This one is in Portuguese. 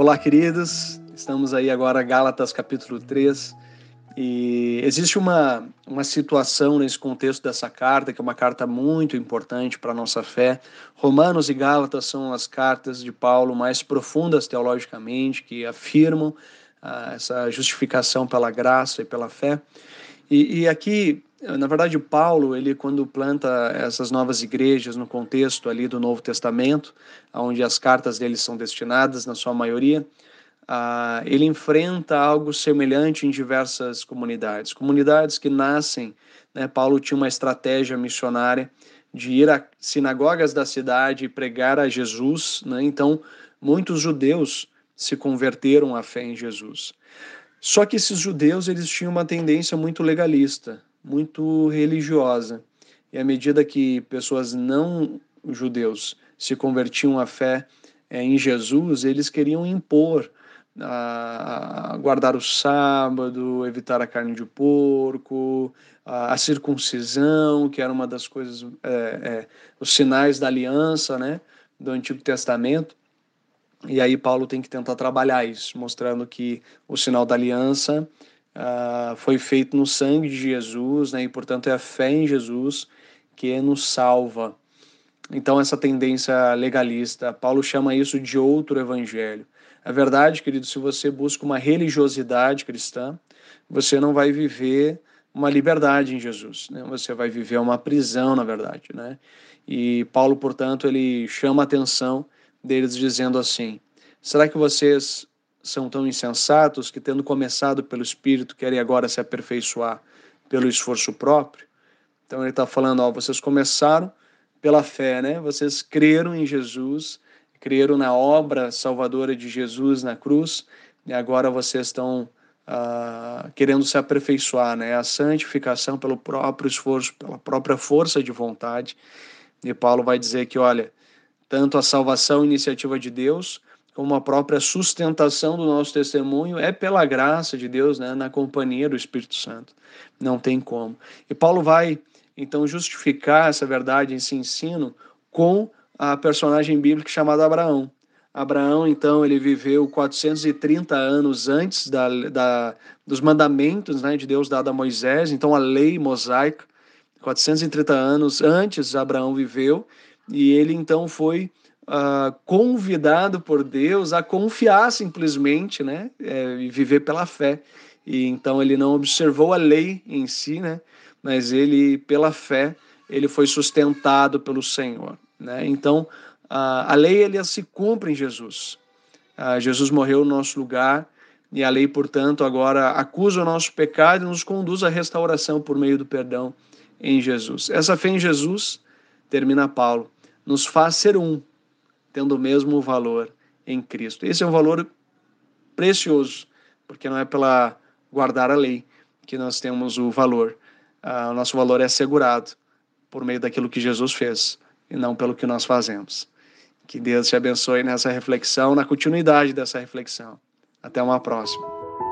Olá, queridos. Estamos aí agora, Gálatas capítulo 3. E existe uma, uma situação nesse contexto dessa carta, que é uma carta muito importante para a nossa fé. Romanos e Gálatas são as cartas de Paulo mais profundas teologicamente, que afirmam ah, essa justificação pela graça e pela fé. E, e aqui na verdade, Paulo, ele quando planta essas novas igrejas no contexto ali do Novo Testamento, onde as cartas dele são destinadas, na sua maioria, uh, ele enfrenta algo semelhante em diversas comunidades. Comunidades que nascem, né, Paulo tinha uma estratégia missionária de ir a sinagogas da cidade e pregar a Jesus, né, então muitos judeus se converteram à fé em Jesus. Só que esses judeus eles tinham uma tendência muito legalista, muito religiosa. E à medida que pessoas não judeus se convertiam à fé é, em Jesus, eles queriam impor a, a guardar o sábado, evitar a carne de porco, a, a circuncisão, que era uma das coisas, é, é, os sinais da aliança, né, do Antigo Testamento. E aí Paulo tem que tentar trabalhar isso, mostrando que o sinal da aliança uh, foi feito no sangue de Jesus, né, e portanto é a fé em Jesus que nos salva. Então, essa tendência legalista, Paulo chama isso de outro evangelho. É verdade, querido, se você busca uma religiosidade cristã, você não vai viver uma liberdade em Jesus, né? Você vai viver uma prisão, na verdade, né? E Paulo, portanto, ele chama a atenção deles dizendo assim: Será que vocês são tão insensatos que, tendo começado pelo Espírito, querem agora se aperfeiçoar pelo esforço próprio. Então ele está falando, ó, vocês começaram pela fé, né? Vocês creram em Jesus, creram na obra salvadora de Jesus na cruz, e agora vocês estão uh, querendo se aperfeiçoar, né? A santificação pelo próprio esforço, pela própria força de vontade. E Paulo vai dizer que, olha, tanto a salvação iniciativa de Deus, como a própria sustentação do nosso testemunho é pela graça de Deus, né, na companhia do Espírito Santo. Não tem como. E Paulo vai então justificar essa verdade, esse ensino, com a personagem bíblica chamada Abraão. Abraão, então, ele viveu 430 anos antes da, da, dos mandamentos né, de Deus dado a Moisés, então a lei mosaica, 430 anos antes Abraão viveu, e ele então foi uh, convidado por Deus a confiar simplesmente, né, é, e viver pela fé. E então ele não observou a lei em si, né, mas ele pela fé ele foi sustentado pelo Senhor, né? Então uh, a lei ele se cumpre em Jesus. Uh, Jesus morreu no nosso lugar e a lei, portanto, agora acusa o nosso pecado e nos conduz à restauração por meio do perdão em Jesus. Essa fé em Jesus, termina Paulo, nos faz ser um, tendo o mesmo valor em Cristo. Esse é um valor precioso, porque não é pela guardar a lei que nós temos o valor. Uh, o nosso valor é assegurado por meio daquilo que Jesus fez e não pelo que nós fazemos. Que Deus te abençoe nessa reflexão, na continuidade dessa reflexão. Até uma próxima.